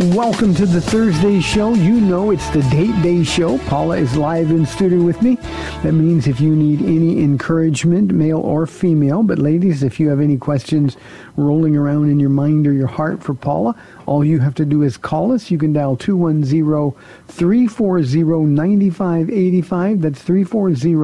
Welcome to the Thursday show. You know it's the date day show. Paula is live in studio with me. That means if you need any encouragement, male or female, but ladies, if you have any questions rolling around in your mind or your heart for Paula, all you have to do is call us. You can dial 210-340-9585. That's 340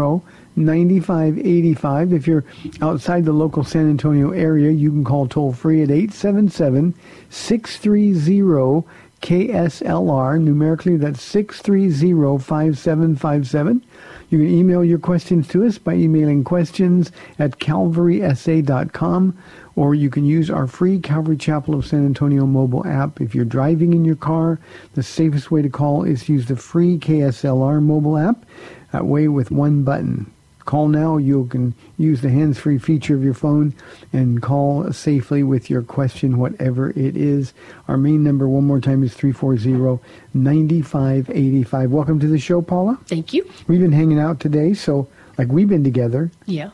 9585. If you're outside the local San Antonio area, you can call toll free at 877 630 KSLR. Numerically, that's 630 5757. You can email your questions to us by emailing questions at calvarysa.com or you can use our free Calvary Chapel of San Antonio mobile app. If you're driving in your car, the safest way to call is to use the free KSLR mobile app. That way with one button. Call now. You can use the hands-free feature of your phone and call safely with your question, whatever it is. Our main number, one more time, is 340-9585. Welcome to the show, Paula. Thank you. We've been hanging out today, so like we've been together. Yeah.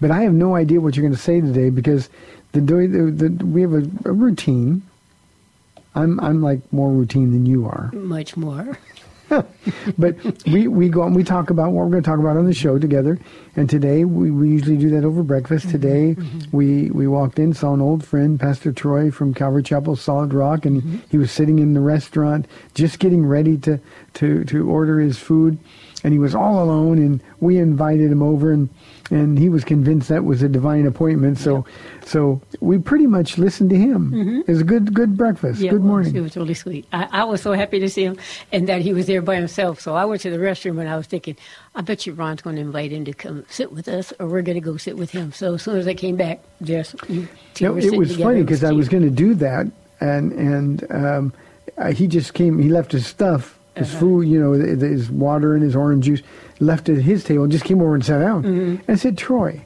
But I have no idea what you're going to say today because the, the, the we have a, a routine. I'm I'm like more routine than you are. Much more. but we, we go and we talk about what we're going to talk about on the show together. And today we, we usually do that over breakfast. Mm-hmm. Today mm-hmm. we we walked in, saw an old friend, Pastor Troy from Calvary Chapel, Solid Rock, and mm-hmm. he was sitting in the restaurant just getting ready to to to order his food, and he was all alone. And we invited him over, and and he was convinced that was a divine appointment. So so we pretty much listened to him. It was a good good breakfast. Yeah, good morning. It was really sweet. I, I was so happy to see him and that he was there by himself. So I went to the restroom and I was thinking, I bet you Ron's going to invite him to come sit with us or we're going to go sit with him. So as soon as I came back, you two No, it was together. funny because I was going to do that, and and um, he just came. He left his stuff, his Uh-huh. food, you know, his water and his orange juice, left at his table, and just came over and sat down. Mm-hmm. And I said, Troy,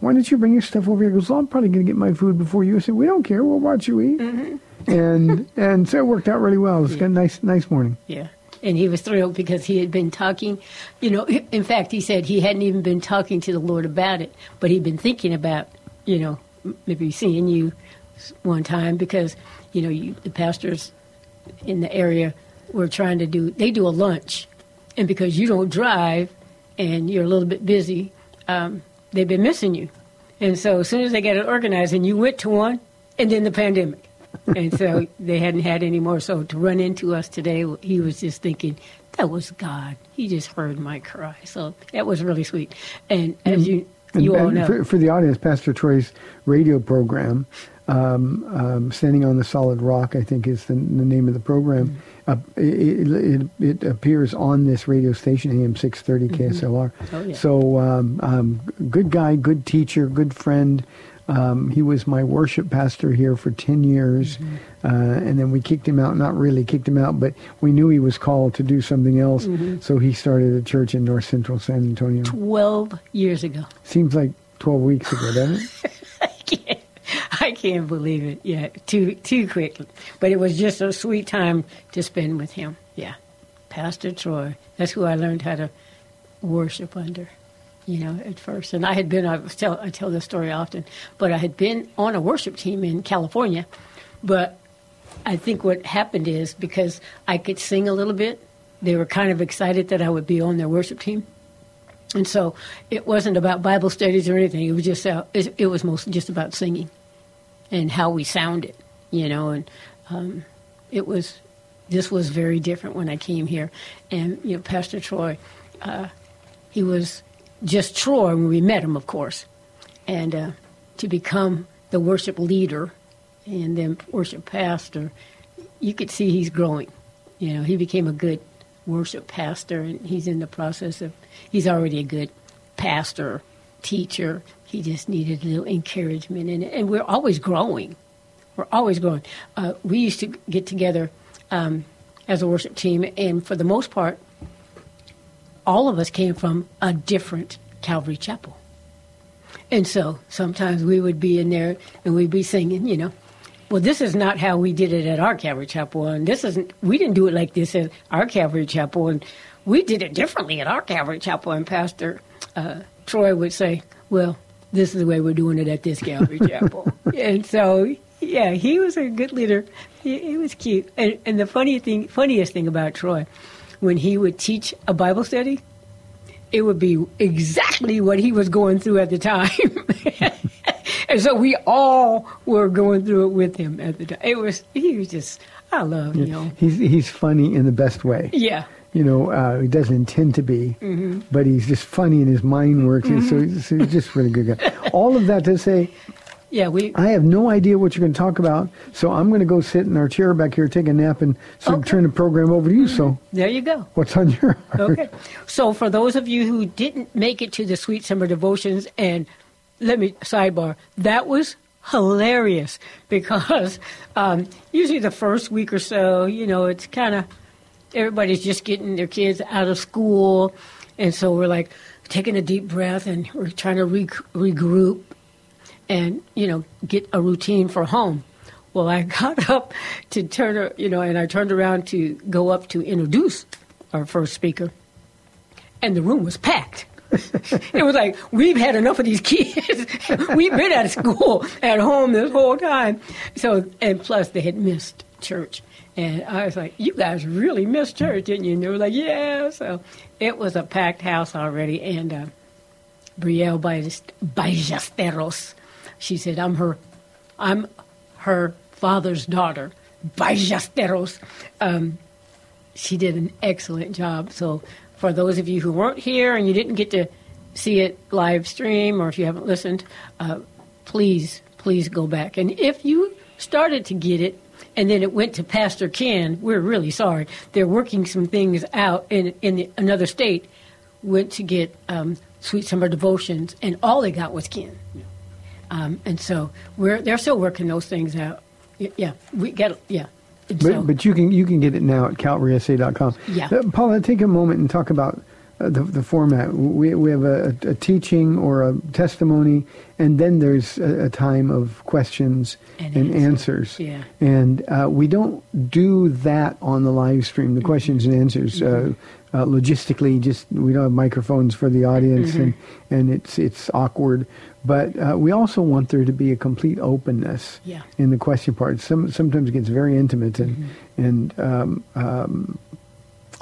why don't you bring your stuff over here? He goes, well, I'm probably going to get my food before you. I said, we don't care. We'll watch you eat. Mm-hmm. And and so it worked out really well. It was a nice nice morning. Yeah. And he was thrilled because he had been talking, you know, in fact, he said he hadn't even been talking to the Lord about it, but he'd been thinking about, you know, maybe seeing you one time because, you know, you, the pastors in the area were trying to do, they do a lunch. And because you don't drive and you're a little bit busy, um, they've been missing you. And so as soon as they got it organized and you went to one, and then the pandemic. and so they hadn't had any more. So to run into us today, he was just thinking, that was God. He just heard my cry. So that was really sweet. And as you, And, you all know, for, for the audience, Pastor Troy's radio program, um, um, Standing on the Solid Rock, I think is the, the name of the program. Uh, it, it, it appears on this radio station, AM 630 KSLR. Oh, yeah. So, um, um, good guy, good teacher, good friend. Um, he was my worship pastor here for 10 years. Mm-hmm. Uh, and then we kicked him out. Not really kicked him out, but we knew he was called to do something else. Mm-hmm. So he started a church in north central San Antonio. 12 years ago. Seems like 12 weeks ago, doesn't it? I can't, believe it. Yeah, too too quickly. But it was just a sweet time to spend with him. Yeah, Pastor Troy. That's who I learned how to worship under. You know, at first, and I had been. I tell I tell this story often, but I had been on a worship team in California, but I think what happened is because I could sing a little bit, they were kind of excited that I would be on their worship team. And so it wasn't about Bible studies or anything. It was just uh, it, it was mostly just about singing and how we sounded, you know. And um, it was this was very different when I came here. And, you know, Pastor Troy, uh, he was just Troy when we met him, of course. And uh, to become the worship leader and then worship pastor, you could see he's growing. You know, he became a good worship pastor, and he's in the process of, he's already a good pastor, teacher. He just needed a little encouragement, and, and we're always growing. We're always growing. Uh, we used to get together um, as a worship team, and for the most part, all of us came from a different Calvary Chapel. And so sometimes we would be in there and we'd be singing, you know, well, this is not how we did it at our Calvary Chapel, and this isn't. We didn't do it like this at our Calvary Chapel, and we did it differently at our Calvary Chapel. And Pastor uh, Troy would say, "Well, this is the way we're doing it at this Calvary Chapel." And so, yeah, he was a good leader. He, he was cute. And, and the funny thing, funniest thing about Troy, when he would teach a Bible study, it would be exactly what he was going through at the time. and so we all were going through it with him at the time. It was he was just I love you know He's he's funny in the best way. yeah You know, uh, he doesn't intend to be, Mm-hmm. but he's just funny and his mind works. and So, he's, so he's just a really good guy. All of that to say, yeah we I have no idea what you're going to talk about, so I'm going to go sit in our chair back here, take a nap, and so Okay. Mm-hmm. turn the program over to you. So, there you go. what's on your heart? Okay. So for those of you who didn't make it to the Sweet Summer Devotions, and let me sidebar, that was hilarious because um, usually the first week or so, you know, it's kind of everybody's just getting their kids out of school, and so we're like taking a deep breath and we're trying to re- regroup and you know get a routine for home. Well, I got up to turn, you know, and I turned around to go up to introduce our first speaker, and the room was packed. it was like we've had enough of these kids. we've been at school, at home this whole time. So, and plus they had missed church, and I was like, "You guys really missed church, didn't you?" And they were like, "Yeah." So it was a packed house already, and uh, Brielle Ballest- Ballesteros, she said, "I'm her, I'm her father's daughter, Ballesteros." Um, she did an excellent job. So, for those of you who weren't here and you didn't get to see it live stream, or if you haven't listened, uh, please, please go back. And if you started to get it and then it went to Pastor Ken, we're really sorry. They're working some things out in in the, another state. Went to get um, Sweet Summer Devotions, and all they got was Ken. Um, and so we're they're still working those things out. Yeah, we got yeah. And But, so- but you can you can get it now at calvarysa.com. Yeah. Uh, Paula, take a moment and talk about the, the format. We, we have a, a teaching or a testimony, and then there's a, a time of questions And and, answers. answers. Yeah. And uh, we don't do that on the live stream, the Mm-hmm. questions and answers. Uh, uh, logistically, just we don't have microphones for the audience, and, Mm-hmm. and it's it's awkward. But uh, we also want there to be a complete openness Yeah. in the question part. Some sometimes it gets very intimate, and Mm-hmm. and um, um,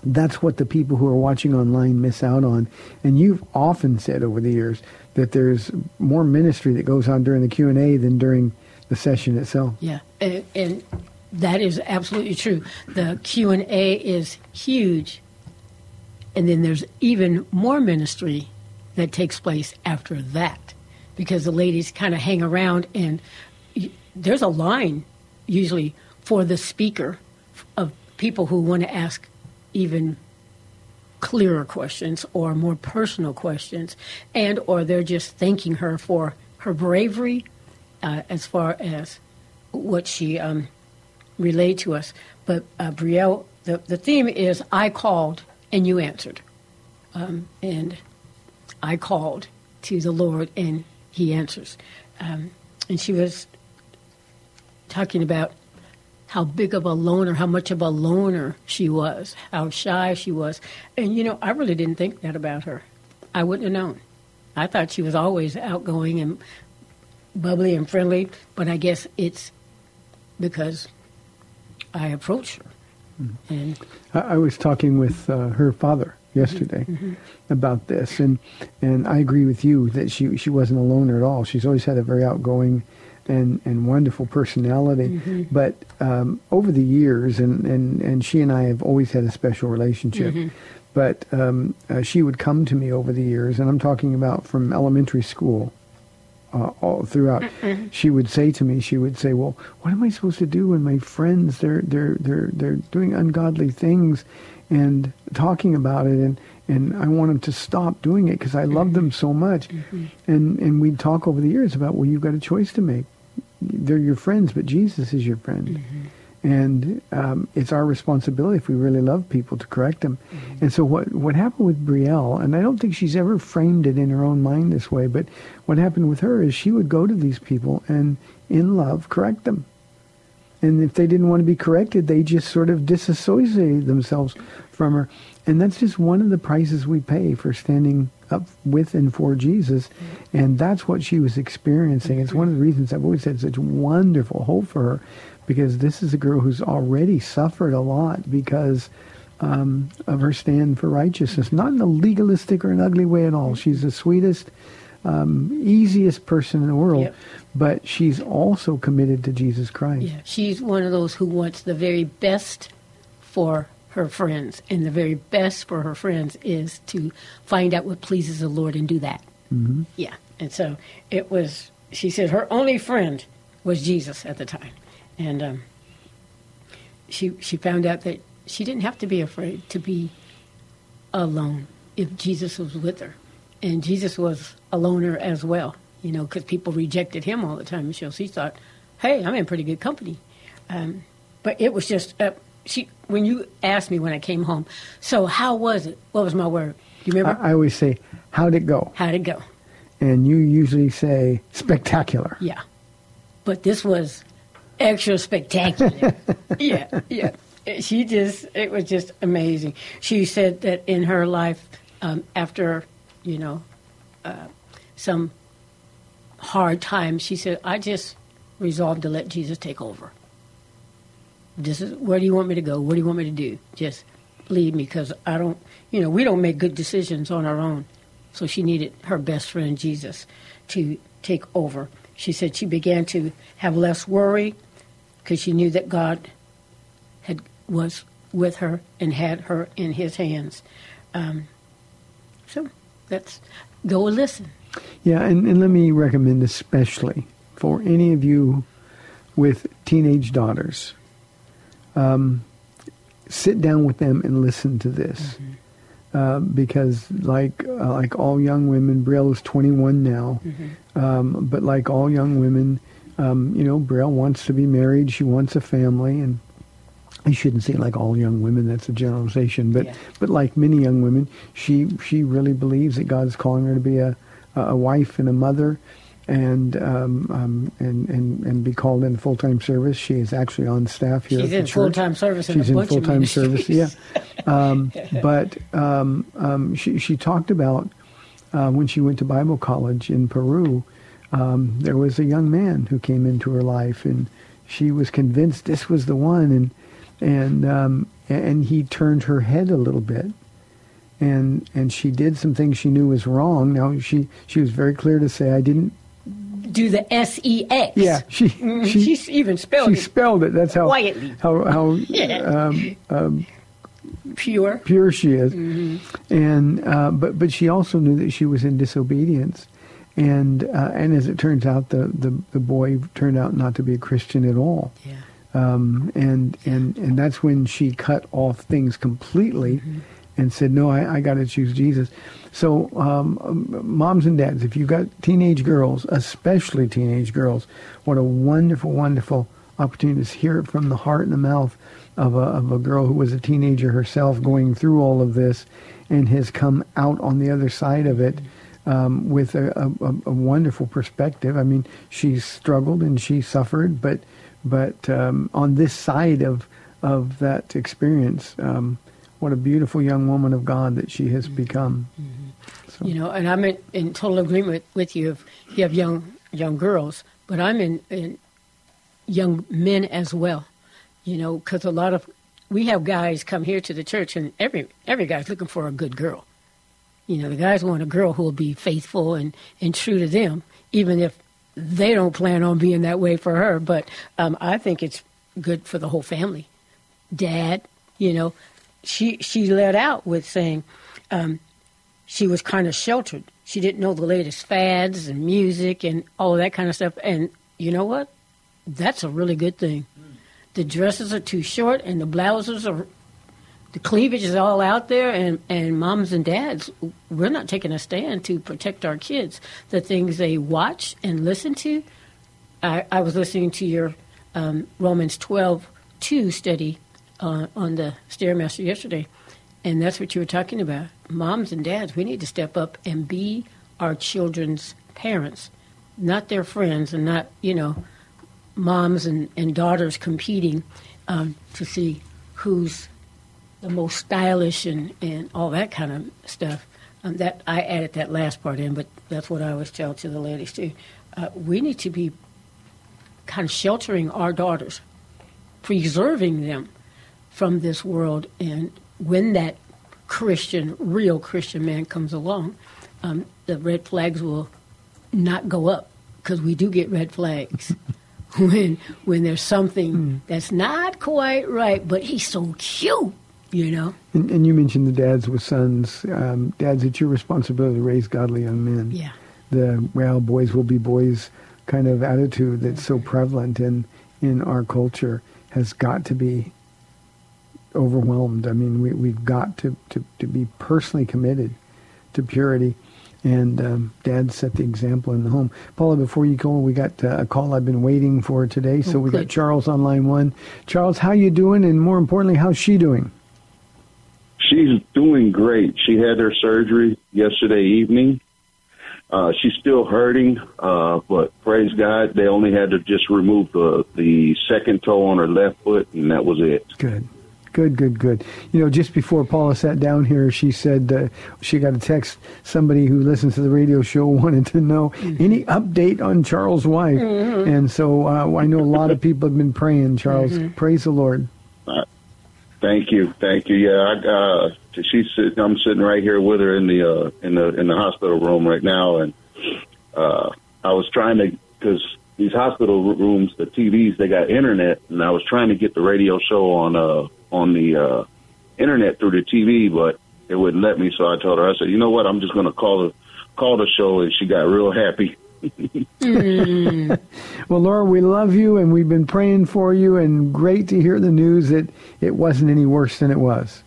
that's what the people who are watching online miss out on. And you've often said over the years that there's more ministry that goes on during the Q and A than during the session itself. Yeah, and, and that is absolutely true. The Q and A is huge, and then there's even more ministry that takes place after that, because the ladies kind of hang around, and there's a line usually for the speaker of people who want to ask even clearer questions or more personal questions and or they're just thanking her for her bravery uh, as far as what she um, relayed to us. But uh, brielle the, the theme is i called and you answered. Um, and i called to the lord and he answers. Um, and she was talking about how big of a loner, how much of a loner she was, how shy she was. And, you know, I really didn't think that about her. I wouldn't have known. I thought she was always outgoing and bubbly and friendly, but I guess it's because I approached her. Mm-hmm. And I, I was talking with uh, her father yesterday mm-hmm. Mm-hmm. about this, and and I agree with you that she she wasn't a loner at all. She's always had a very outgoing and, and wonderful personality. But um, over the years, and, and, and she and I have always had a special relationship. But um, uh, she would come to me over the years, and I'm talking about from elementary school uh, all throughout. She would say to me, she would say, "Well, what am I supposed to do when my friends they're they're they're they're doing ungodly things and talking about it and and I want them to stop doing it because I love them so much." And and we'd talk over the years about, "Well, you've got a choice to make. They're your friends, but Jesus is your friend." And um, it's our responsibility if we really love people to correct them. And so what what happened with Brielle, and I don't think she's ever framed it in her own mind this way, but what happened with her is she would go to these people and in love correct them. And if they didn't want to be corrected, they just sort of disassociated themselves from her. And that's just one of the prices we pay for standing up with and for Jesus. And that's what she was experiencing. It's one of the reasons I've always had such wonderful hope for her because this is a girl who's already suffered a lot because um, of her stand for righteousness. Not in a legalistic or an ugly way at all. She's the sweetest, um, easiest person in the world, Yep. but she's also committed to Jesus Christ. Yeah, she's one of those who wants the very best for her friends, and the very best for her friends is to find out what pleases the Lord and do that. Mm-hmm. Yeah, and so it was. She said her only friend was Jesus at the time, and um, she she found out that she didn't have to be afraid to be alone if Jesus was with her, and Jesus was a loner as well. You know, because people rejected him all the time. And so she thought, "Hey, I'm in pretty good company." Um, but it was just uh, she. When you asked me when I came home, so how was it? What was my word? You I, remember I always say, how'd it go? how'd it go? And you usually say, spectacular. Yeah, but this was extra spectacular. yeah, yeah. She just, it was just amazing. She said that in her life, um, after, you know, uh, some hard times, she said, I just resolved to let Jesus take over. This is, where do you want me to go? What do you want me to do? Just lead me because I don't, you know, we don't make good decisions on our own. So she needed her best friend, Jesus, to take over. She said she began to have less worry because she knew that God had was with her and had her in His hands. Um, so that's go and listen. Yeah, and, and let me recommend especially for any of you with teenage daughters, um, sit down with them and listen to this. Uh, because like uh, like all young women, Brielle is 21 now, um, but like all young women, um, you know, Brielle wants to be married. She wants a family, and I shouldn't say like all young women. That's a generalization, but Yeah. but like many young women, she she really believes that God's calling her to be a a wife and a mother, and um, um, and and and be called in full time service. She is actually on staff here. She's at the in full-time service in She's in full time service. Yeah, um, but um, um, she she talked about uh, when she went to Bible college in Peru. Um, there was a young man who came into her life, and she was convinced this was the one, and and um, and he turned her head a little bit, and and she did some things she knew was wrong. Now she she was very clear to say I didn't. Do the S E X. Yeah, she Mhm. she She even spelled she it She spelled it. That's how quietly. how how Yeah. um, pure. pure she is. Mm-hmm. And uh, but but she also knew that she was in disobedience, and uh, and as it turns out, the, the the boy turned out not to be a Christian at all. Yeah. Um, and and and that's when she cut off things completely, Mm-hmm. And said, "No, I, I got to choose Jesus." So, um, moms and dads, if you've got teenage girls, especially teenage girls, what a wonderful, wonderful opportunity to hear it from the heart and the mouth of a of a girl who was a teenager herself, going through all of this, and has come out on the other side of it. Um, with a, a, a wonderful perspective. I mean, she struggled and she suffered, but but um, on this side of of that experience, um, what a beautiful young woman of God that she has become. So, You know, and I'm in, in total agreement with you if you have young young girls, but I'm in, in young men as well. You know, because a lot of we have guys come here to the church, and every every guy's looking for a good girl. You know, the guys want a girl who will be faithful and, and true to them, even if they don't plan on being that way for her. But um, I think it's good for the whole family. Dad, you know, she she let out with saying um, she was kind of sheltered. She didn't know the latest fads and music and all that kind of stuff. And you know what? That's a really good thing. The dresses are too short and the blouses are the cleavage is all out there and, and moms and dads we're not taking a stand to protect our kids the things they watch and listen to i, I was listening to your um, romans 12 2 study uh, on the stairmaster yesterday and that's what you were talking about moms and dads we need to step up and be our children's parents not their friends and not you know moms and, and daughters competing um, to see who's the most stylish and, and all that kind of stuff. Um, that I added that last part in, but that's what I always tell to the ladies too. Uh, we need to be kind of sheltering our daughters, preserving them from this world, and when that Christian, real Christian man comes along, um, the red flags will not go up because we do get red flags. when when there's something that's not quite right, but he's so cute, you know. And, and you mentioned the dads with sons. Um, dads, it's your responsibility to raise godly young men. Yeah. The well, boys will be boys kind of attitude that's so prevalent in in our culture has got to be overwhelmed. I mean, we, we've got to, to, to be personally committed to purity. And um, Dad set the example in the home. Paula, before you go, we got uh, a call I've been waiting for today. So Oh, we got. Charles on line one. Charles, how you doing? And more importantly, how's she doing? She's doing great. She had her surgery yesterday evening. Uh, she's still hurting, uh, but praise God, they only had to just remove the the second toe on her left foot, and that was it. Good. Good, good, good. You know, just before Paula sat down here, she said uh, she got a text. Somebody who listens to the radio show wanted to know any update on Charles' wife, and so uh, I know a lot of people have been praying. Charles, praise the Lord. Thank you, thank you. Yeah, I, uh, she's sitting. I'm sitting right here with her in the uh, in the in the hospital room right now, and uh, I was trying to because these hospital rooms, the TVs, they got internet, and I was trying to get the radio show on uh on the uh, internet through the TV, but it wouldn't let me. So I told her, I said, you know what, I'm just going to call the call the show, and she got real happy. Well, Laura, we love you, and we've been praying for you, and great to hear the news that it wasn't any worse than it was.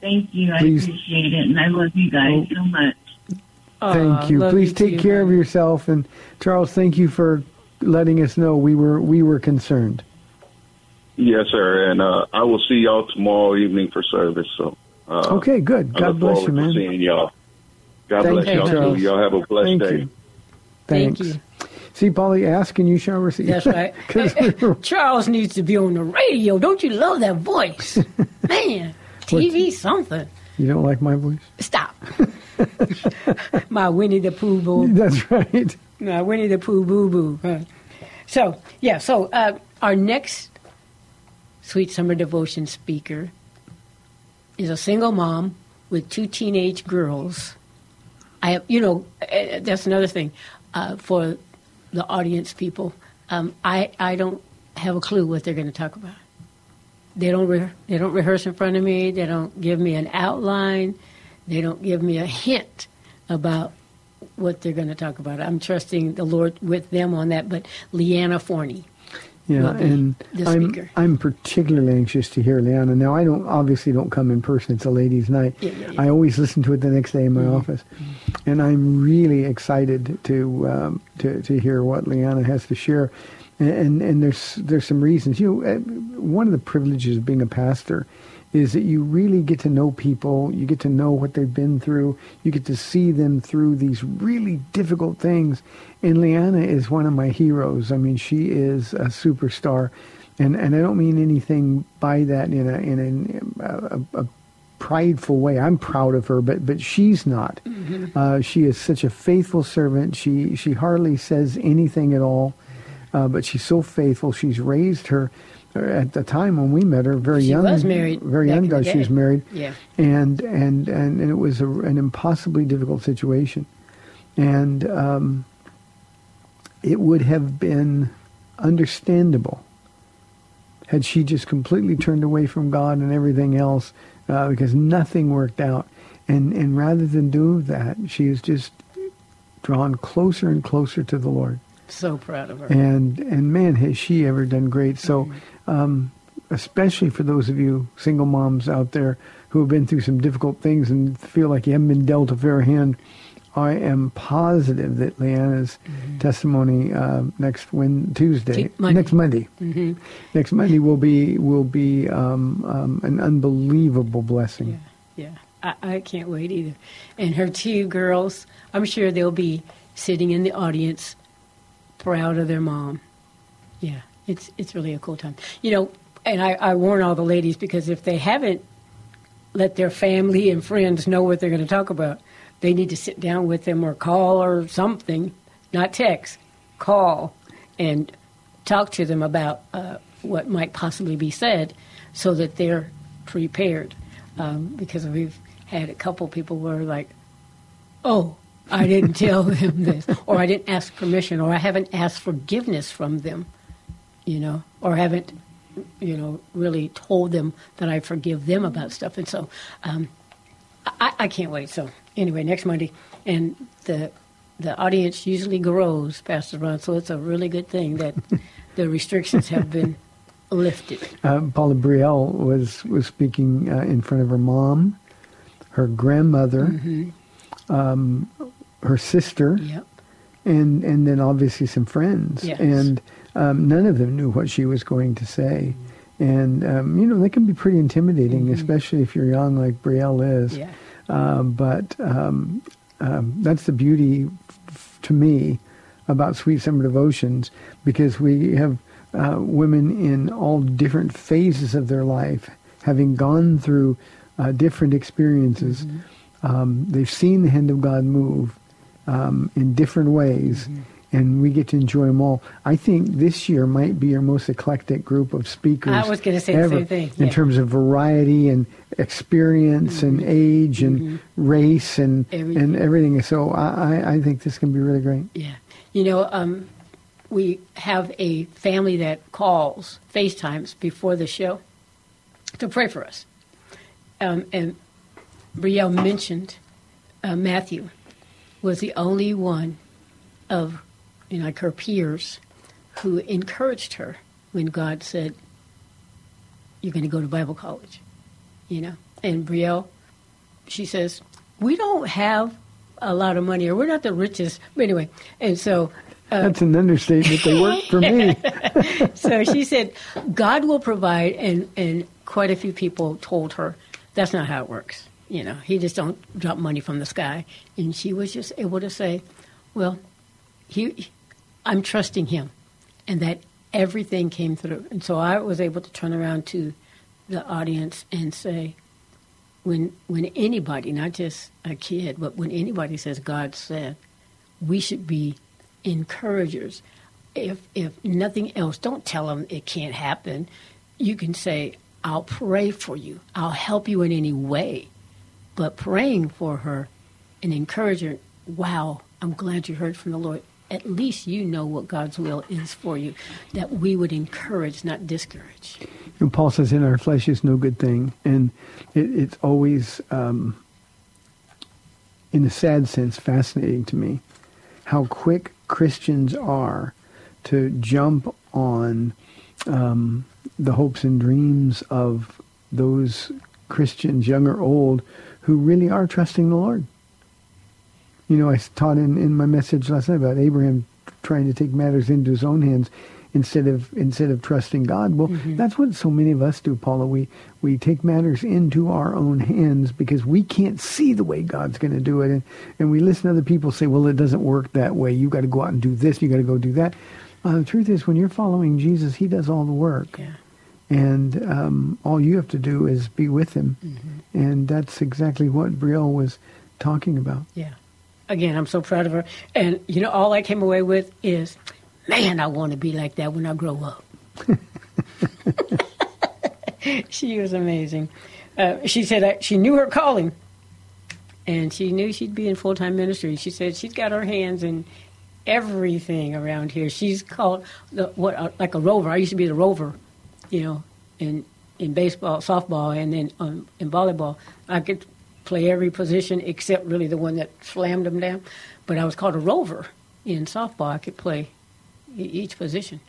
Thank you. I appreciate it, and I love you guys so much. Thank Aw, you. Please you take too, care of yourself, and Charles, thank you for letting us know we were we were concerned. Yes, sir, and uh, I will see y'all tomorrow evening for service. So uh, Okay, good. I God look bless you, man. To seeing y'all. God Thank bless you, y'all Charles. too. Y'all have a blessed Thank day. you. Thank Thanks. you. See, Polly, ask and you shall receive. That's right. 'Cause we Charles needs to be on the radio. Don't you love that voice? Man, TV something. you don't like my voice? Stop. My Winnie the Pooh boo. That's right. My Winnie the Pooh boo boo. Right. So, yeah, so uh, our next Sweet Summer Devotion speaker is a single mom with two teenage girls. I have, you know, uh, that's another thing uh, for the audience people. Um, I, I don't have a clue what they're going to talk about. They don't re- they don't rehearse in front of me. They don't give me an outline. They don't give me a hint about what they're going to talk about. I'm trusting the Lord with them on that. But Leanna Forney, Yeah, be and I'm. I'm particularly anxious to hear Leanna. Now, I don't obviously don't come in person. It's a ladies' night. Yeah, yeah, yeah. I always listen to it the next day in my Mm-hmm. office, and I'm really excited to um, to to hear what Leanna has to share. And, and and there's there's some reasons. You know, uh, one of the privileges of being a pastor is that you really get to know people. You get to know what they've been through. You get to see them through these really difficult things. And Leanna is one of my heroes. I mean, she is a superstar, and and I don't mean anything by that in a in a, a, a prideful way. I'm proud of her, but but she's not. Uh, she is such a faithful servant. She she hardly says anything at all, uh, but she's so faithful. She's raised her. Uh, At the time when we met her, very She young, was married very young guy. She was married, Yeah. and and and, and it was a, an impossibly difficult situation, and um, it would have been understandable had she just completely turned away from God and everything else uh, because nothing worked out. And, and rather than do that, she is just drawn closer and closer to the Lord. So proud of her. And and man, has she ever done great. So, um, especially for those of you single moms out there who have been through some difficult things and feel like you haven't been dealt a fair hand, I am positive that Leanna's testimony uh, next when Tuesday, Monday. next Monday, next Monday will be will be um, um, an unbelievable blessing. Yeah, yeah. I, I can't wait either. And her two girls, I'm sure they'll be sitting in the audience, proud of their mom. Yeah, it's it's really a cool time. You know, and I, I warn all the ladies because if they haven't let their family and friends know what they're going to talk about, they need to sit down with them or call or something, not text, call and talk to them about uh, what might possibly be said so that they're prepared. Um, because we've had a couple people were like, oh, I didn't tell them this, or I didn't ask permission, or I haven't asked forgiveness from them, you know, or haven't, you know, really told them that I forgive them about stuff. And so um, I, I can't wait. So anyway, next Monday, and the the audience usually grows, Pastor Ron. So it's a really good thing that the restrictions have been lifted. Uh, Paula Brielle was was speaking uh, in front of her mom, her grandmother, um, her sister, Yep. and and then obviously some friends. Yes. And um, none of them knew what she was going to say. And um, you know they can be pretty intimidating, especially if you're young, like Brielle is. Yeah. Uh, but um, um, that's the beauty f- to me about Sweet Summer Devotions because we have uh, women in all different phases of their life, having gone through uh, different experiences. Um, they've seen the hand of God move um, in different ways, and we get to enjoy them all. I think this year might be our most eclectic group of speakers. I was gonna say the same thing, in terms of variety and experience and age and race and Everything. and everything. So I, I, I think this can be really great. Yeah. You know, um, we have a family that calls, FaceTimes before the show to pray for us. Um, and Brielle mentioned uh, Matthew was the only one of, know, like her peers who encouraged her when God said, You're going to go to Bible college. You know? And Brielle, she says, We don't have a lot of money, or we're not the richest. But anyway, and so uh, That's an understatement. They work for me. so she said, God will provide, and, and quite a few people told her that's not how it works. You know, he just don't drop money from the sky. And she was just able to say, well, he, I'm trusting him, and that everything came through. And so I was able to turn around to the audience and say, when when anybody, not just a kid, but when anybody says God said, we should be encouragers. If if nothing else, don't tell them it can't happen. You can say, "I'll pray for you. I'll help you in any way." But praying for her and encouraging, "Wow, I'm glad you heard from the Lord." At least you know what God's will is for you. That we would encourage, not discourage. And Paul says, "In our flesh is no good thing," and it, it's always, um, in a sad sense, fascinating to me how quick Christians are to jump on um, the hopes and dreams of those Christians, young or old, who really are trusting the Lord. You know, I taught in, in my message last night about Abraham trying to take matters into his own hands instead of instead of trusting God. Well, that's what so many of us do, Paula. We we take matters into our own hands because we can't see the way God's going to do it, and and we listen to other people say, "Well, it doesn't work that way. You got to go out and do this. You got to go do that." Uh, the truth is, when you're following Jesus, He does all the work. Yeah. And um, all you have to do is be with him. And that's exactly what Brielle was talking about. Yeah. Again, I'm so proud of her. And, you know, all I came away with is, man, I want to be like that when I grow up. she was amazing. Uh, she said uh, she knew her calling and she knew she'd be in full time ministry. She said she's got her hands in everything around here. She's called the what uh, like a rover. I used to be the rover, you know, in in baseball, softball, and then um, in volleyball. I could play every position except really the one that slammed them down. But I was called a rover in softball. I could play each position,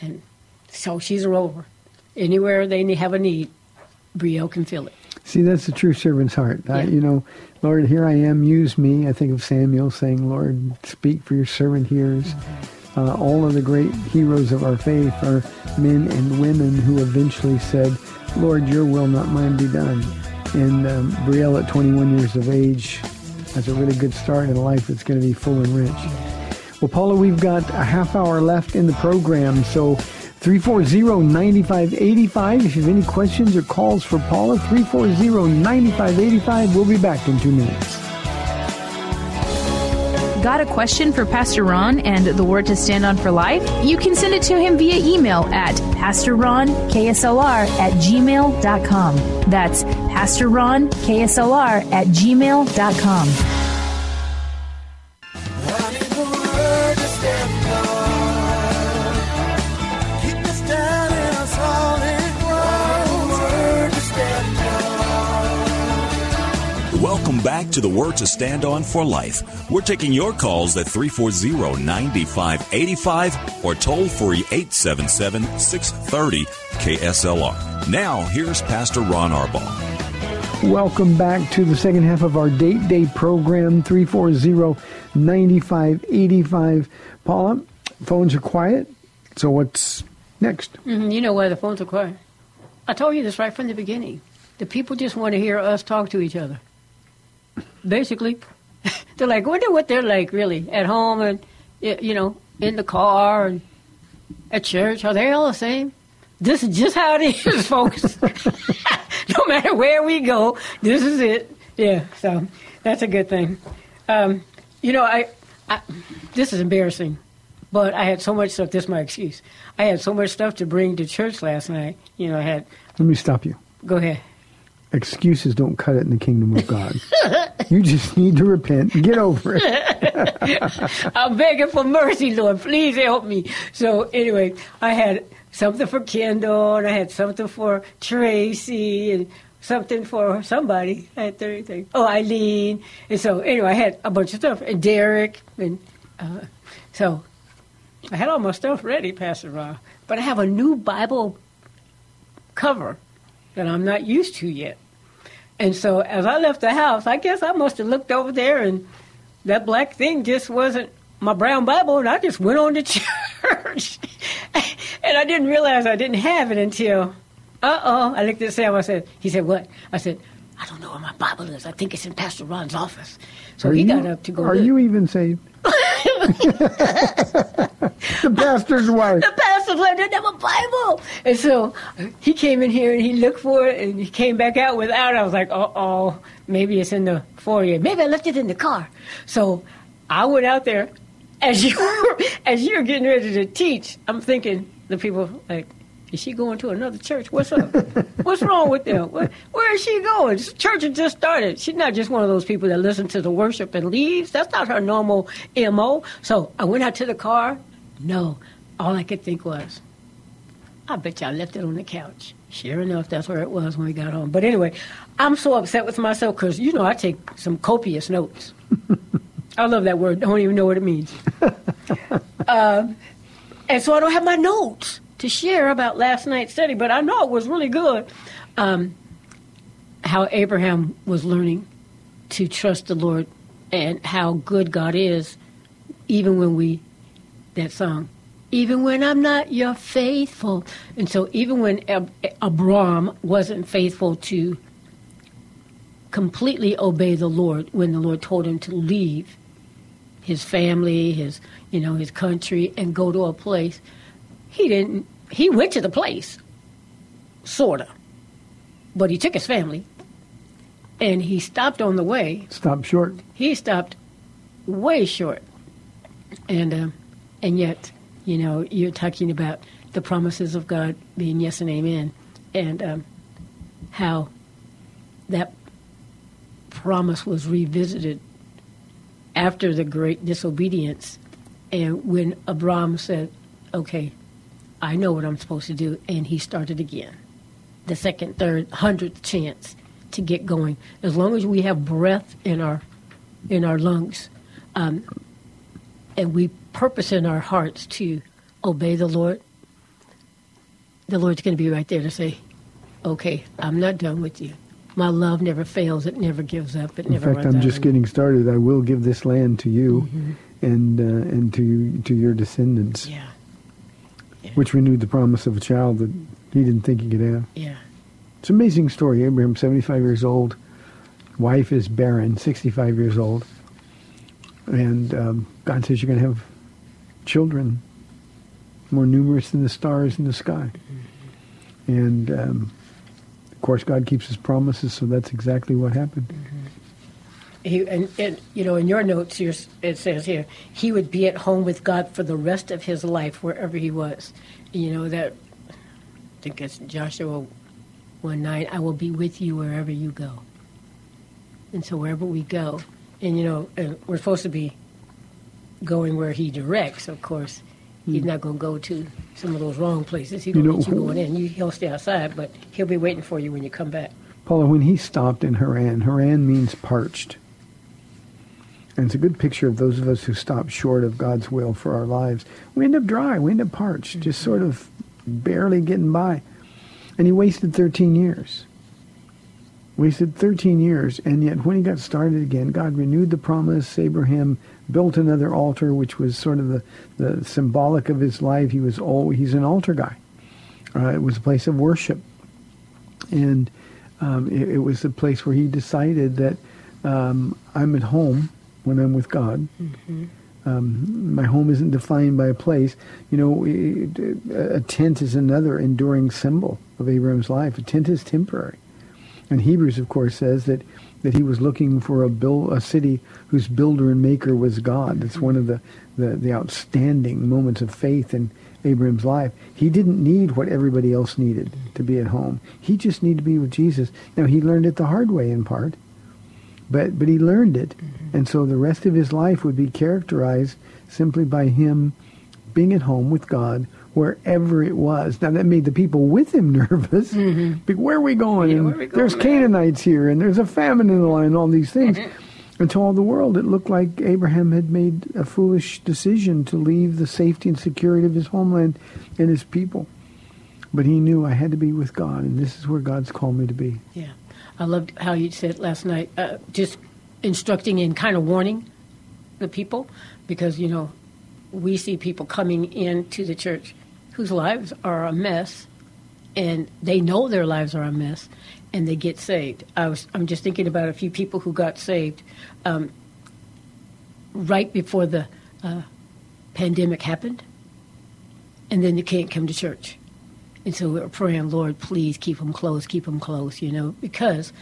and so she's a rover. Anywhere they have a need, Brielle can fill it. See, that's the true servant's heart. I, you know, Lord, here I am, use me. I think of Samuel saying, Lord, speak for your servant hears. Mm-hmm. Uh, all of the great heroes of our faith are men and women who eventually said, Lord, your will, not mine, be done. And um, Brielle, at 21 years of age, has a really good start in a life that's going to be full and rich. Well, Paula, we've got a half hour left in the program, so 340-9585. If you have any questions or calls for Paula, 340-9585. We'll be back in two minutes. Got a question for Pastor Ron and the Word to Stand On for Life? You can send it to him via email at PastorRonKSLR at gmail.com. That's PastorRonKSLR at gmail.com. I need the word to stand on. Keep us down in a solid ground. Word to stand on. Welcome back to the Word to Stand On for Life. We're taking your calls at 340-9585 or toll free 877-630 KSLR. Now, here's Pastor Ron Arbaugh. Welcome back to the second half of our date day program, 340-9585. Paula, phones are quiet, so what's next? Mhm, You know why the phones are quiet. I told you this right from the beginning. The people just want to hear us talk to each other. Basically, they're like, wonder what they're like really at home and you know in the car and at church. Are they all the same? This is just how it is, folks. no matter where we go, this is it. Yeah, so that's a good thing. Um, you know, I, I this is embarrassing, but I had so much stuff. This is my excuse. I had so much stuff to bring to church last night. You know, I had. Let me stop you. Go ahead. Excuses don't cut it in the kingdom of God. you just need to repent and get over it. I'm begging for mercy, Lord. Please help me. So anyway, I had something for Kendall, and I had something for Tracy, and something for somebody. I had everything. Oh, Eileen. And so anyway, I had a bunch of stuff, and Derek, and uh, so I had all my stuff ready, Pastor Ron. But I have a new Bible cover that I'm not used to yet. And so as I left the house, I guess I must have looked over there and that black thing just wasn't my brown Bible, and I just went on to church. I didn't realize I didn't have it until, uh oh, I looked at Sam. I said, he said, what? I said, I don't know where my Bible is. I think it's in Pastor Ron's office. So Are he you, got up to go. Are look. you even saved? the pastor's wife. the pastor like, didn't have a Bible. And so he came in here and he looked for it and he came back out without. it. I was like, uh oh, maybe it's in the foyer. Maybe I left it in the car. So I went out there as you were, as you're getting ready to teach. I'm thinking the people like. Is she going to another church? What's up? What's wrong with them? Where, where is she going? Church had just started. She's not just one of those people that listen to the worship and leaves. That's not her normal MO. So I went out to the car. No, all I could think was, I bet you I left it on the couch. Sure enough, that's where it was when we got home. But anyway, I'm so upset with myself because, you know, I take some copious notes. I love that word. I Don't even know what it means. um, and so I don't have my notes to share about last night's study, but I know it was really good. Um, how Abraham was learning to trust the Lord and how good God is, even when we, that song, even when I'm not your faithful. And so even when Ab- Abram wasn't faithful to completely obey the Lord when the Lord told him to leave his family, his you know, his country and go to a place, he didn't he went to the place, sorta. But he took his family and he stopped on the way Stop short. he stopped way short. And um, and yet, you know, you're talking about the promises of God being yes and amen, and um, how that promise was revisited after the great disobedience And when Abram said, okay, I know what I'm supposed to do, and he started again. The second, third, hundredth chance to get going. As long as we have breath in our in our lungs, um, and we purpose in our hearts to obey the Lord, the Lord's going to be right there to say, "Okay, I'm not done with you. My love never fails. It never gives up. It In never fact, runs I'm just getting started. I will give this land to you Mhm. and uh, and to to your descendants, Yeah, which renewed the promise of a child that he didn't think he could have. yeah, It's an amazing story. Abraham, 75 years old. Wife is barren, 65 years old. And um, God says you're going to have children more numerous than the stars in the sky. And, um, of course, God keeps his promises, so that's exactly what happened. Mm-hmm. He, and, and you know, in your notes, it says here he would be at home with God for the rest of his life, wherever he was. You know that. I think it's Joshua one nine. I will be with you wherever you go. And so wherever we go, and you know, we're supposed to be going where he directs. Of course, he's not going to go to some of those wrong places. He Hmm. You don't know, want you going in. You, he'll stay outside, but he'll be waiting for you when you come back. Paula, when he stopped in Haran, Haran means parched. And it's a good picture of those of us who stop short of God's will for our lives. We end up dry. We end up parched, just sort of barely getting by. And he wasted 13 years. Wasted 13 years. And yet when he got started again, God renewed the promise. Abraham built another altar, which was sort of the, the symbolic of his life. He was all, he's an altar guy. Uh, it was a place of worship. And um, it, it was a place where he decided that um, I'm at home when I'm with God. Um, my home isn't defined by a place. You know, it- a tent is another enduring symbol of Abraham's life. A tent is temporary. And Hebrews, of course, says that, that he was looking for a, build, a city whose builder and maker was God. That's one of the, the, the outstanding moments of faith in Abraham's life. He didn't need what everybody else needed to be at home. He just needed to be with Jesus. Now, he learned it the hard way in part, but, but he learned it. Mm-hmm. And so the rest of his life would be characterized simply by him being at home with God wherever it was. Now that made the people with him nervous. Like, where are we going? Yeah, where we there's man? Canaanites here, and there's a famine in the land, and all these things. And to all the world, it looked like Abraham had made a foolish decision to leave the safety and security of his homeland and his people. But he knew I had to be with God, and this is where God's called me to be. Yeah, I loved how you said last night, uh, just instructing and kind of warning the people, because you know we see people coming into the church whose lives are a mess, and they know their lives are a mess, and they get saved. I was I'm just thinking about a few people who got saved um, right before the uh, pandemic happened, and then they can't come to church. And so we are praying, Lord, please keep them close, keep them close, you know, because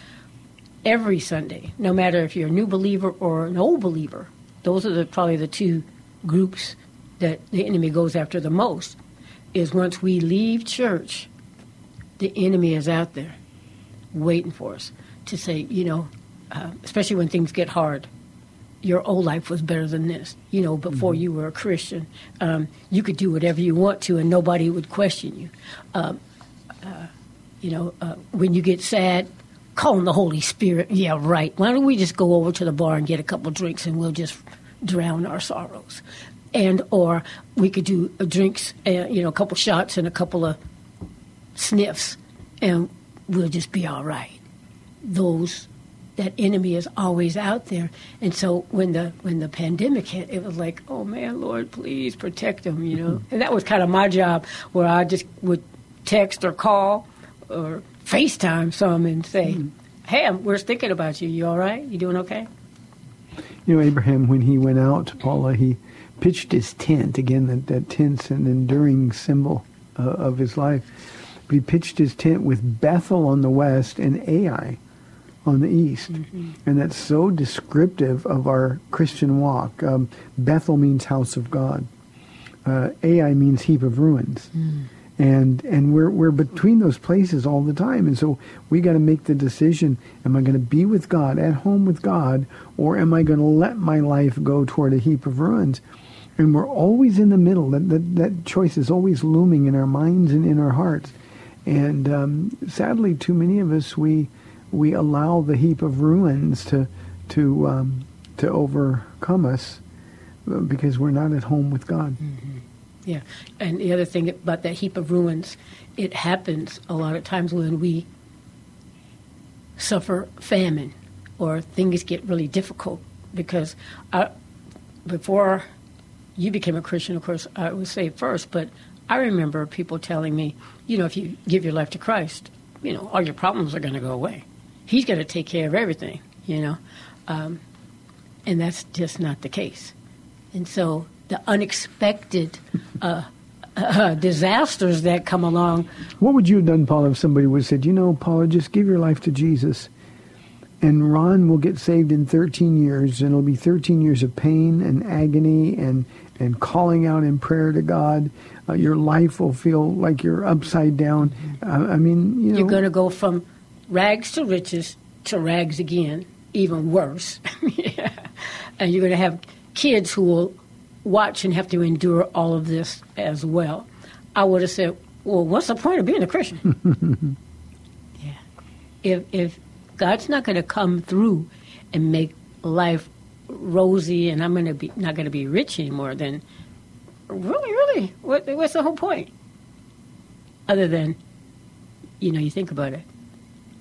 every Sunday, no matter if you're a new believer or an old believer, those are the, probably the two groups that the enemy goes after the most. Is once we leave church, the enemy is out there waiting for us to say, you know, uh, especially when things get hard. Your old life was better than this. You know, before you were a Christian, um, you could do whatever you want to, and nobody would question you. Um, uh, you know, uh, when you get sad, call on the Holy Spirit. Yeah, right. Why don't we just go over to the bar and get a couple drinks, and we'll just drown our sorrows. And or we could do drinks, uh, you know, a couple shots and a couple of sniffs, and we'll just be all right. Those that enemy is always out there, and so when the when the pandemic hit, it was like, oh man, Lord, please protect them, you know. And that was kind of my job, where I just would text or call or FaceTime some and say, hey, I'm, we're thinking about you. You all right? You doing okay? You know, Abraham, when he went out, Paula, he pitched his tent. Again, that, that tent's an enduring symbol uh, of his life. But he pitched his tent with Bethel on the west and Ai on the east. And that's so descriptive of our Christian walk. Um, Bethel means house of God. Uh, Ai means heap of ruins. And and we're we're between those places all the time, and so we got to make the decision: Am I going to be with God, at home with God, or am I going to let my life go toward a heap of ruins? And we're always in the middle. That, that, that choice is always looming in our minds and in our hearts. And um, sadly, too many of us, we, we allow the heap of ruins to, to, um, to overcome us uh, because we're not at home with God. Yeah, and the other thing about that heap of ruins, it happens a lot of times when we suffer famine or things get really difficult. Because I, before you became a Christian, of course, I was saved first, but I remember people telling me, you know, if you give your life to Christ, you know, all your problems are going to go away. He's going to take care of everything, you know. Um, and that's just not the case. And so the unexpected uh, uh, disasters that come along, What would you have done, Paula, if somebody would have said, you know, Paula, just give your life to Jesus, and Ron will get saved in 13 years, and it'll be 13 years of pain and agony and, and calling out in prayer to God. Uh, your life will feel like you're upside down. Uh, I mean, you know. you're going to go from rags to riches to rags again, even worse. Yeah. And you're going to have kids who will watch and have to endure all of this as well. I would have said, well, what's the point of being a Christian? yeah. If, if God's not going to come through and make life rosy and I'm going to be not going to be rich anymore, then really, really, what, what's the whole point? Other than, you know, you think about it.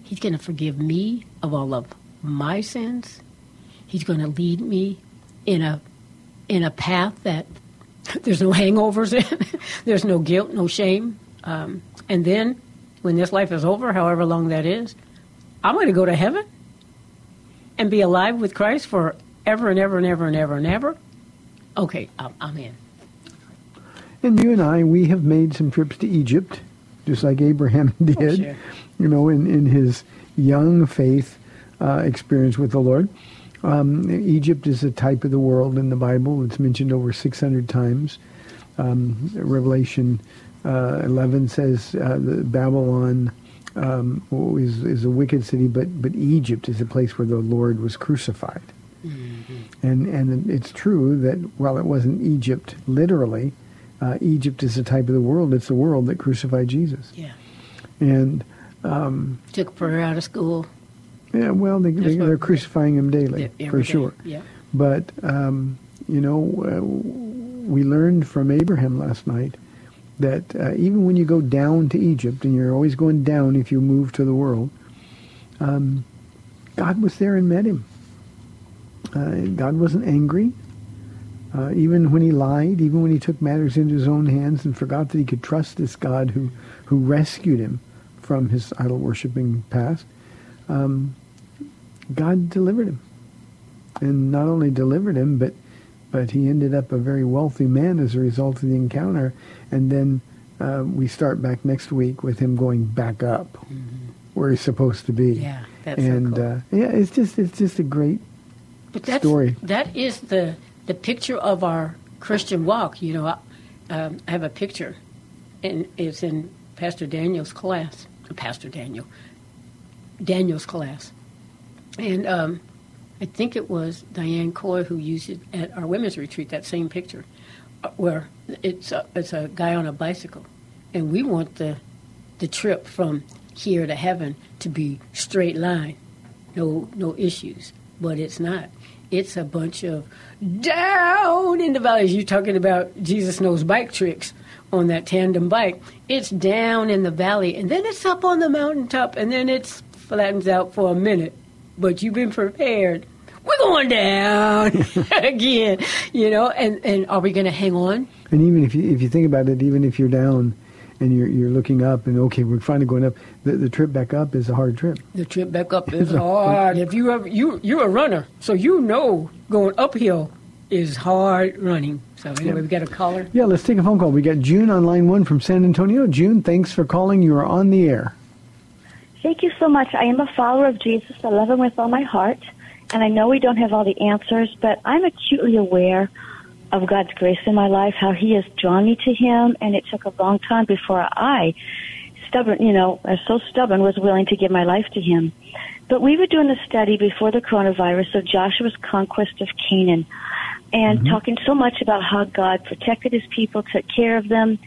He's going to forgive me of all of my sins. He's going to lead me in a in a path that there's no hangovers in, there's no guilt, no shame. Um, and then, when this life is over, however long that is, I'm going to go to heaven and be alive with Christ for ever and ever and ever and ever and ever. Okay, I'm, I'm in. And you and I, we have made some trips to Egypt, just like Abraham did, Oh, sure. you know, in, in his young faith uh, experience with the Lord. Um, Egypt is a type of the world in the Bible. It's mentioned over 600 times. Um, Revelation uh, 11 says uh, the Babylon um, is, is a wicked city, but, but Egypt is a place where the Lord was crucified. And, and it's true that while it wasn't Egypt literally, uh, Egypt is a type of the world. It's the world that crucified Jesus. Yeah. And Took prayer out of school. yeah, well, they, they, they're crucifying him daily Yeah, for day. sure. Yeah. But um, you know, uh, we learned from Abraham last night that uh, even when you go down to Egypt, and you're always going down if you move to the world, um, God was there and met him. Uh, God wasn't angry. Uh, even when he lied, even when he took matters into his own hands and forgot that he could trust this God who, who rescued him from his idol worshiping past, um, God delivered him. And not only delivered him, but but he ended up a very wealthy man as a result of the encounter. And then uh, we start back next week with him going back up where he's supposed to be. Mm-hmm. Yeah, that's so and cool. uh, yeah, it's just it's just a great But that's, story. That is the the picture of our Christian walk. You know, I, um, I have a picture, and it's in Pastor Daniel's class. Pastor Daniel, Daniel's class, and um, I think it was Diane Coy who used it at our women's retreat. That same picture, uh, where it's a, it's a guy on a bicycle, and we want the the trip from here to heaven to be straight line no no issues, but it's not. It's a bunch of down in the valleys. You're talking about Jesus knows bike tricks on that tandem bike. It's down in the valley, and then it's up on the mountaintop, and then it flattens out for a minute. But you've been prepared. We're going down again, you know. And and are we going to hang on? And even if you if you think about it, even if you're down and you're you're looking up and okay, we're finally going up, the, the trip back up is a hard trip. The trip back up is hard. If you ever, you you're a runner, so you know going uphill is hard running. So anyway, we've got a caller. Yeah, let's take a phone call. We got June on line one from San Antonio. June, thanks for calling. You are on the air. Thank you so much. I am a follower of Jesus. I love him with all my heart. And I know we don't have all the answers, but I'm acutely aware of God's grace in my life, how he has drawn me to him. And it took a long time before I, stubborn, you know, so stubborn, was willing to give my life to him. But we were doing a study before the coronavirus of Joshua's conquest of Canaan. and mm-hmm. talking so much about how God protected his people, took care of them.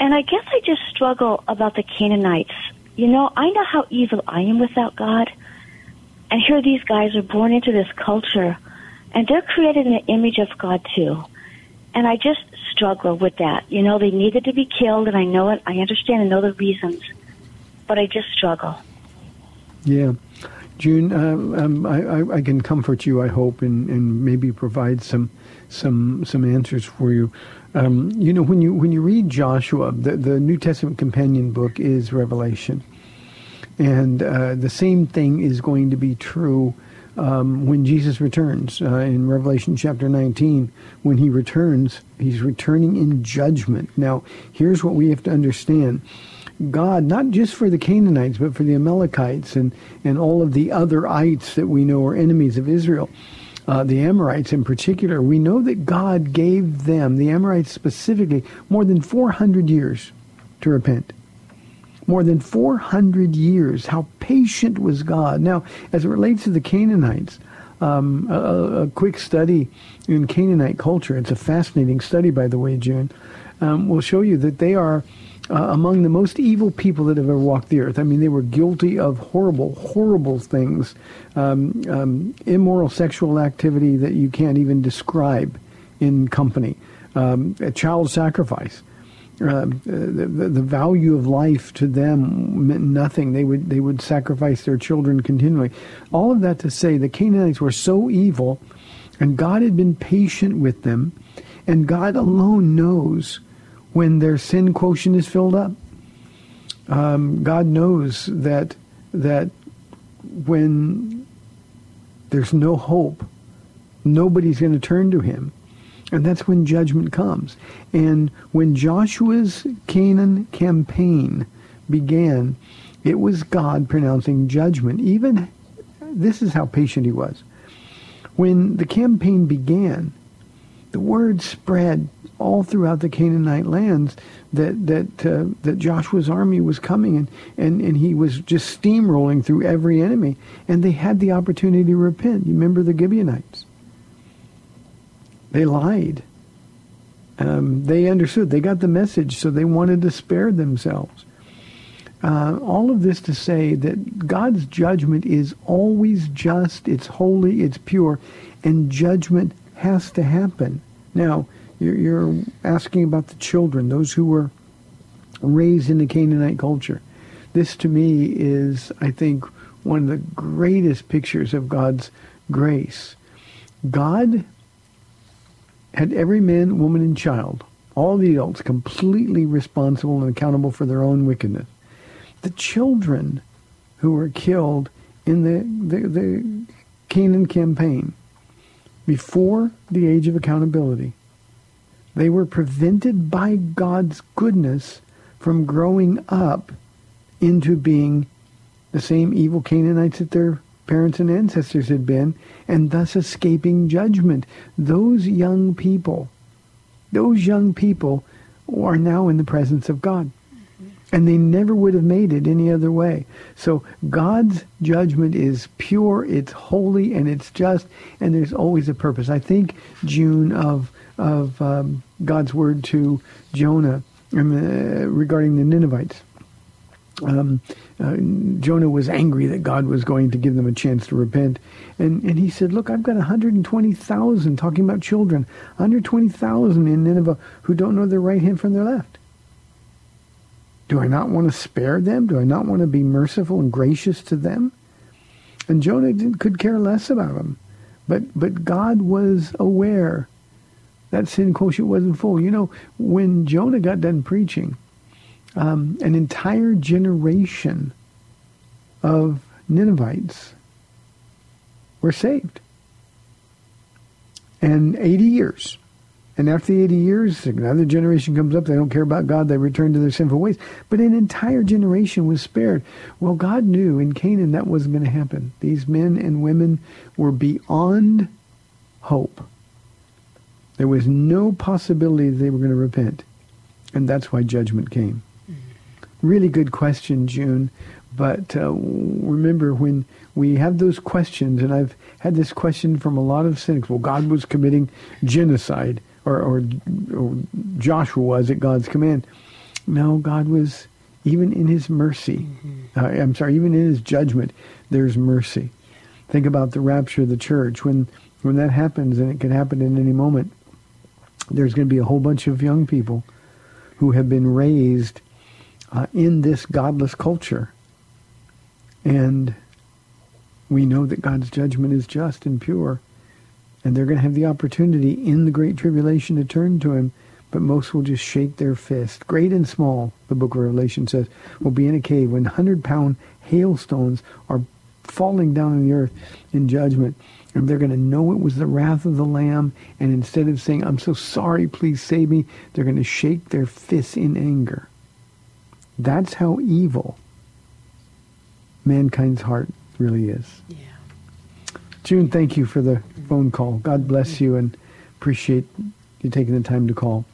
And I guess I just struggle about the Canaanites. You know, I know how evil I am without God. And here these guys are born into this culture, and they're created in the image of God too. And I just struggle with that. You know, they needed to be killed, and I know it. I understand and know the reasons, but I just struggle. Yeah. June, um, um, I, I, can comfort you, I hope, and, and maybe provide some some some answers for you. Um, you know, when you when you read Joshua, the, the New Testament companion book is Revelation, and uh, the same thing is going to be true um, when Jesus returns uh, in Revelation chapter 19. When he returns, he's returning in judgment. Now, here's what we have to understand. God, not just for the Canaanites, but for the Amalekites and, and all of the other ites that we know are enemies of Israel, uh, the Amorites in particular, we know that God gave them, the Amorites specifically, more than 400 years to repent. More than 400 years. How patient was God? Now, as it relates to the Canaanites, um, a, a quick study in Canaanite culture, it's a fascinating study, by the way, June, um, will show you that they are uh, among the most evil people that have ever walked the earth. I mean, they were guilty of horrible, horrible things, um, um, immoral sexual activity that you can't even describe in company, um, a child sacrifice. Uh, the, the, value of life to them meant nothing. They would they would sacrifice their children continually. All of that to say, the Canaanites were so evil, and God had been patient with them, and God alone knows when their sin quotient is filled up. Um, God knows that that when there's no hope, nobody's going to turn to Him, and that's when judgment comes. And when Joshua's Canaan campaign began, it was God pronouncing judgment. Even this is how patient He was. When the campaign began, the word spread all throughout the Canaanite lands that that uh, that Joshua's army was coming and, and and he was just steamrolling through every enemy and they had the opportunity to repent. You remember the Gibeonites? They lied. Um, they understood. They got the message, so they wanted to spare themselves. Uh, all of this to say that God's judgment is always just, it's holy, it's pure, and judgment has to happen. Now, you're, you're asking about the children, those who were raised in the Canaanite culture. This to me is, I think, one of the greatest pictures of God's grace. God had every man, woman, and child, all the adults, completely responsible and accountable for their own wickedness. The children who were killed in the, the, the Canaan campaign before the age of accountability, they were prevented by God's goodness from growing up into being the same evil Canaanites that their parents and ancestors had been, and thus escaping judgment. Those young people, those young people are now in the presence of God. And they never would have made it any other way. So God's judgment is pure, it's holy, and it's just, and there's always a purpose. I think, June, of of um, God's word to Jonah um, uh, regarding the Ninevites. Um, uh, Jonah was angry that God was going to give them a chance to repent. And, and he said, look, I've got 120,000, talking about children, 120,000 in Nineveh who don't know their right hand from their left. Do I not want to spare them? Do I not want to be merciful and gracious to them? And Jonah could care less about them. But, but God was aware that sin quotient wasn't full. You know, when Jonah got done preaching, um, an entire generation of Ninevites were saved. And 80 years. And after the 80 years, another generation comes up. They don't care about God. They return to their sinful ways. But an entire generation was spared. Well, God knew in Canaan that wasn't going to happen. These men and women were beyond hope. There was no possibility they were going to repent. And that's why judgment came. Really good question, June. But uh, remember, when we have those questions, and I've had this question from a lot of cynics, well, God was committing genocide, or, or, or Joshua was at God's command. No, God was, even in his mercy, uh, I'm sorry, even in his judgment, there's mercy. Think about the rapture of the church. When, when that happens, and it can happen in any moment, there's going to be a whole bunch of young people who have been raised uh, in this godless culture. And we know that God's judgment is just and pure. And they're going to have the opportunity in the Great Tribulation to turn to him, but most will just shake their fist. Great and small, the book of Revelation says, will be in a cave when 100-pound hailstones are falling down on the earth in judgment. And they're going to know it was the wrath of the Lamb. And instead of saying, I'm so sorry, please save me, they're going to shake their fists in anger. That's how evil mankind's heart really is. Yeah. June, thank you for the phone call. God bless you and appreciate you taking the time to call.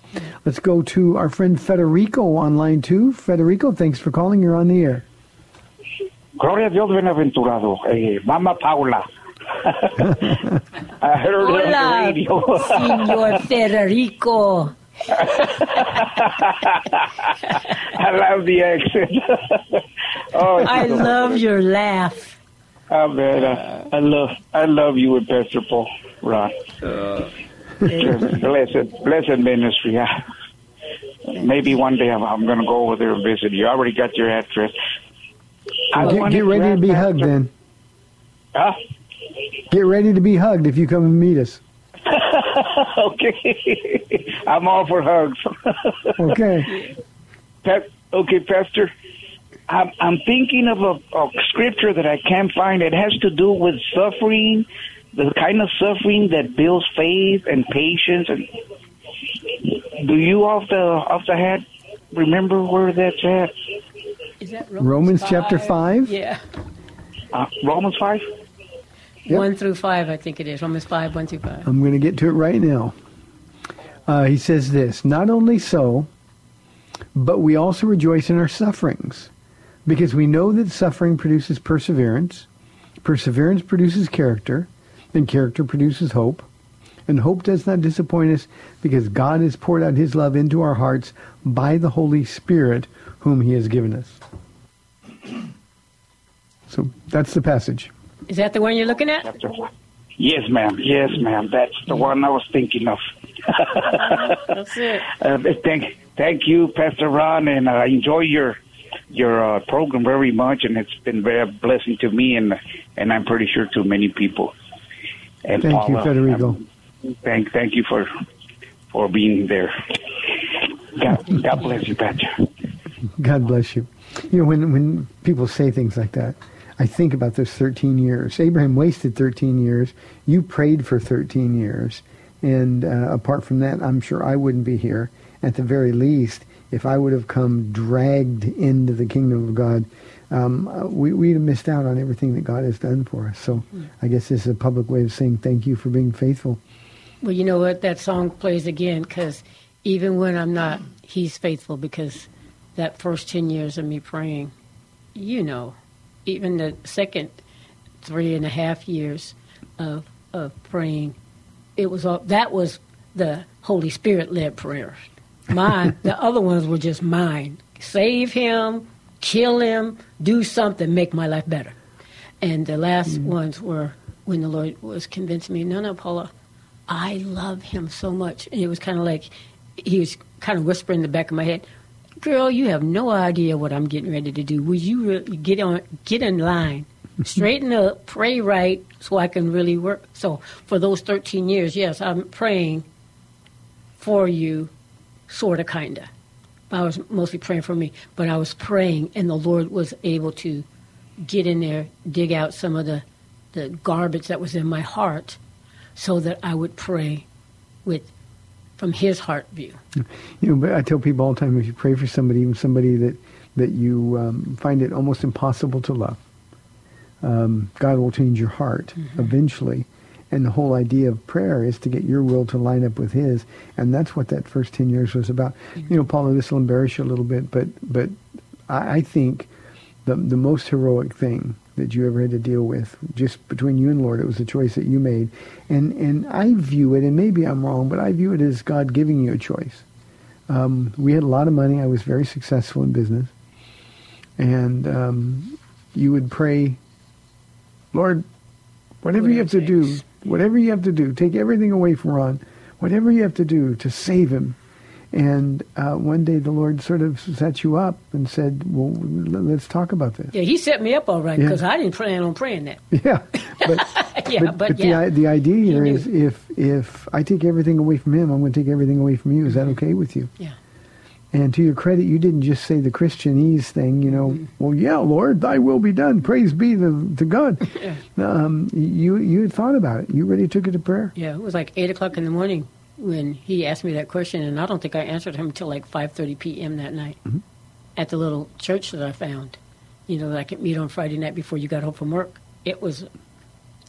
Let's go to our friend Federico on line two. Federico, thanks for calling. You're on the air. Gloria a Dios bienaventurado. Eh, Mama Paula. I heard her on the Hola, radio. Señor Federico. I love the accent. oh, I love your laugh. Ah, oh man, I, I love I love you and Pastor Paul Ron. Uh, blessed blessed ministry. Yeah. Maybe one day I'm, I'm going to go over there and visit you. I already got your address. I Get, get ready to ask be Pastor- hugged then. Huh? Get ready to be hugged if you come and meet us. okay, I'm all for hugs. Okay. Pa- okay, Pastor. I'm, I'm thinking of a, a scripture that I can't find. It has to do with suffering, the kind of suffering that builds faith and patience. And do you off the off the head remember where that's at? Is that Romans chapter 5? Yeah. Uh, Romans five. One through five, I think it is. Romans 5, 1 through 5. I'm going to get to it right now. Uh, he says this Not only so, but we also rejoice in our sufferings, because we know that suffering produces perseverance, perseverance produces character, and character produces hope. And hope does not disappoint us because God has poured out his love into our hearts by the Holy Spirit whom he has given us. So that's the passage. Is that the one you're looking at? Yes, ma'am. Yes, ma'am. That's the one I was thinking of. That's it. Uh, thank, thank you, Pastor Ron, and I enjoy your your uh, program very much, and it's been very a blessing to me, and and I'm pretty sure to many people. And Thank you, Federico. um, thank thank you for for being there. God, God bless you, Pastor. God bless you. You know, when, when people say things like that, I think about those 13 years. Abraham wasted 13 years. You prayed for 13 years. And uh, apart from that, I'm sure I wouldn't be here. At the very least, if I would have come dragged into the kingdom of God, um, uh, we, we'd have missed out on everything that God has done for us. So I guess this is a public way of saying thank you for being faithful. Well, you know what? That song plays again because even when I'm not, he's faithful because that first 10 years of me praying, you know, even the second three and a half years of, of praying, it was all, that was the Holy Spirit led prayers. Mine, the other ones were just mine. Save him, kill him, do something, make my life better. And the last mm. ones were when the Lord was convincing me, no, no, Paula, I love him so much. And it was kind of like he was kind of whispering in the back of my head, "Girl, you have no idea what I'm getting ready to do. Will you really get on, get in line, straighten up, pray right, so I can really work." So for those 13 years, yes, I'm praying for you, sort of, kind of. I was mostly praying for me, but I was praying, and the Lord was able to get in there, dig out some of the the garbage that was in my heart so that I would pray with from his heart view. You know, but I tell people all the time if you pray for somebody, even somebody that that you um, find it almost impossible to love, um, God will change your heart eventually. And the whole idea of prayer is to get your will to line up with His, and that's what that first ten years was about. You know, Paula, this will embarrass you a little bit, but but I, I think the the most heroic thing that you ever had to deal with, just between you and Lord. It was a choice that you made, and and I view it, and maybe I'm wrong, but I view it as God giving you a choice. Um, we had a lot of money. I was very successful in business, and um, you would pray, Lord, whatever you have to do, whatever you have to do, take everything away from Ron, whatever you have to do to save him. And uh, one day the Lord sort of set you up and said, "Well, let's talk about this." Yeah, he set me up all right Yeah. because I didn't plan on praying that. Yeah, but yeah, but, the yeah. i- the idea here knew. is if if I take everything away from him, I'm going to take everything away from you. Is that okay with you? Yeah. And to your credit, you didn't just say the Christianese thing. You know, Mm-hmm. well, yeah, Lord, Thy will be done. Praise be to, to God. um, you you had thought about it. You really took it to prayer. Yeah, it was like eight o'clock in the morning when he asked me that question, and I don't think I answered him until like five thirty p.m. that night Mm-hmm. at the little church that I found. You know, that I could meet on Friday night before you got home from work. It was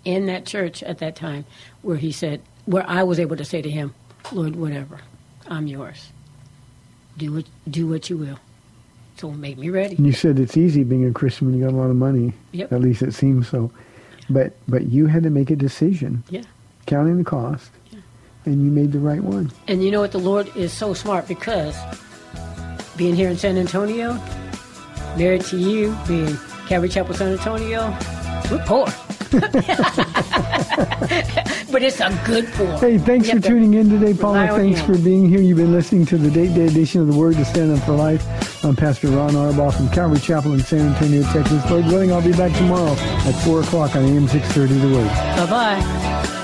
in that church at that time where he said, where I was able to say to him, "Lord, whatever, I'm yours. Do what do what you will." So make me ready. And you said it's easy being a Christian when you got a lot of money. Yep. At least it seems so. But but you had to make a decision, Yeah. counting the cost, and you made the right one. And you know what? The Lord is so smart because being here in San Antonio, married to you, being Calvary Chapel San Antonio, we're poor. but it's a good poor. Hey, thanks for tuning in today, Paula. Thanks for being here. You've been listening to the date day edition of the Word to Stand Up for Life. I'm Pastor Ron Arbaugh from Calvary Chapel in San Antonio, Texas. Lord willing, I'll be back tomorrow at 4 o'clock on AM 630 The Word. Bye bye.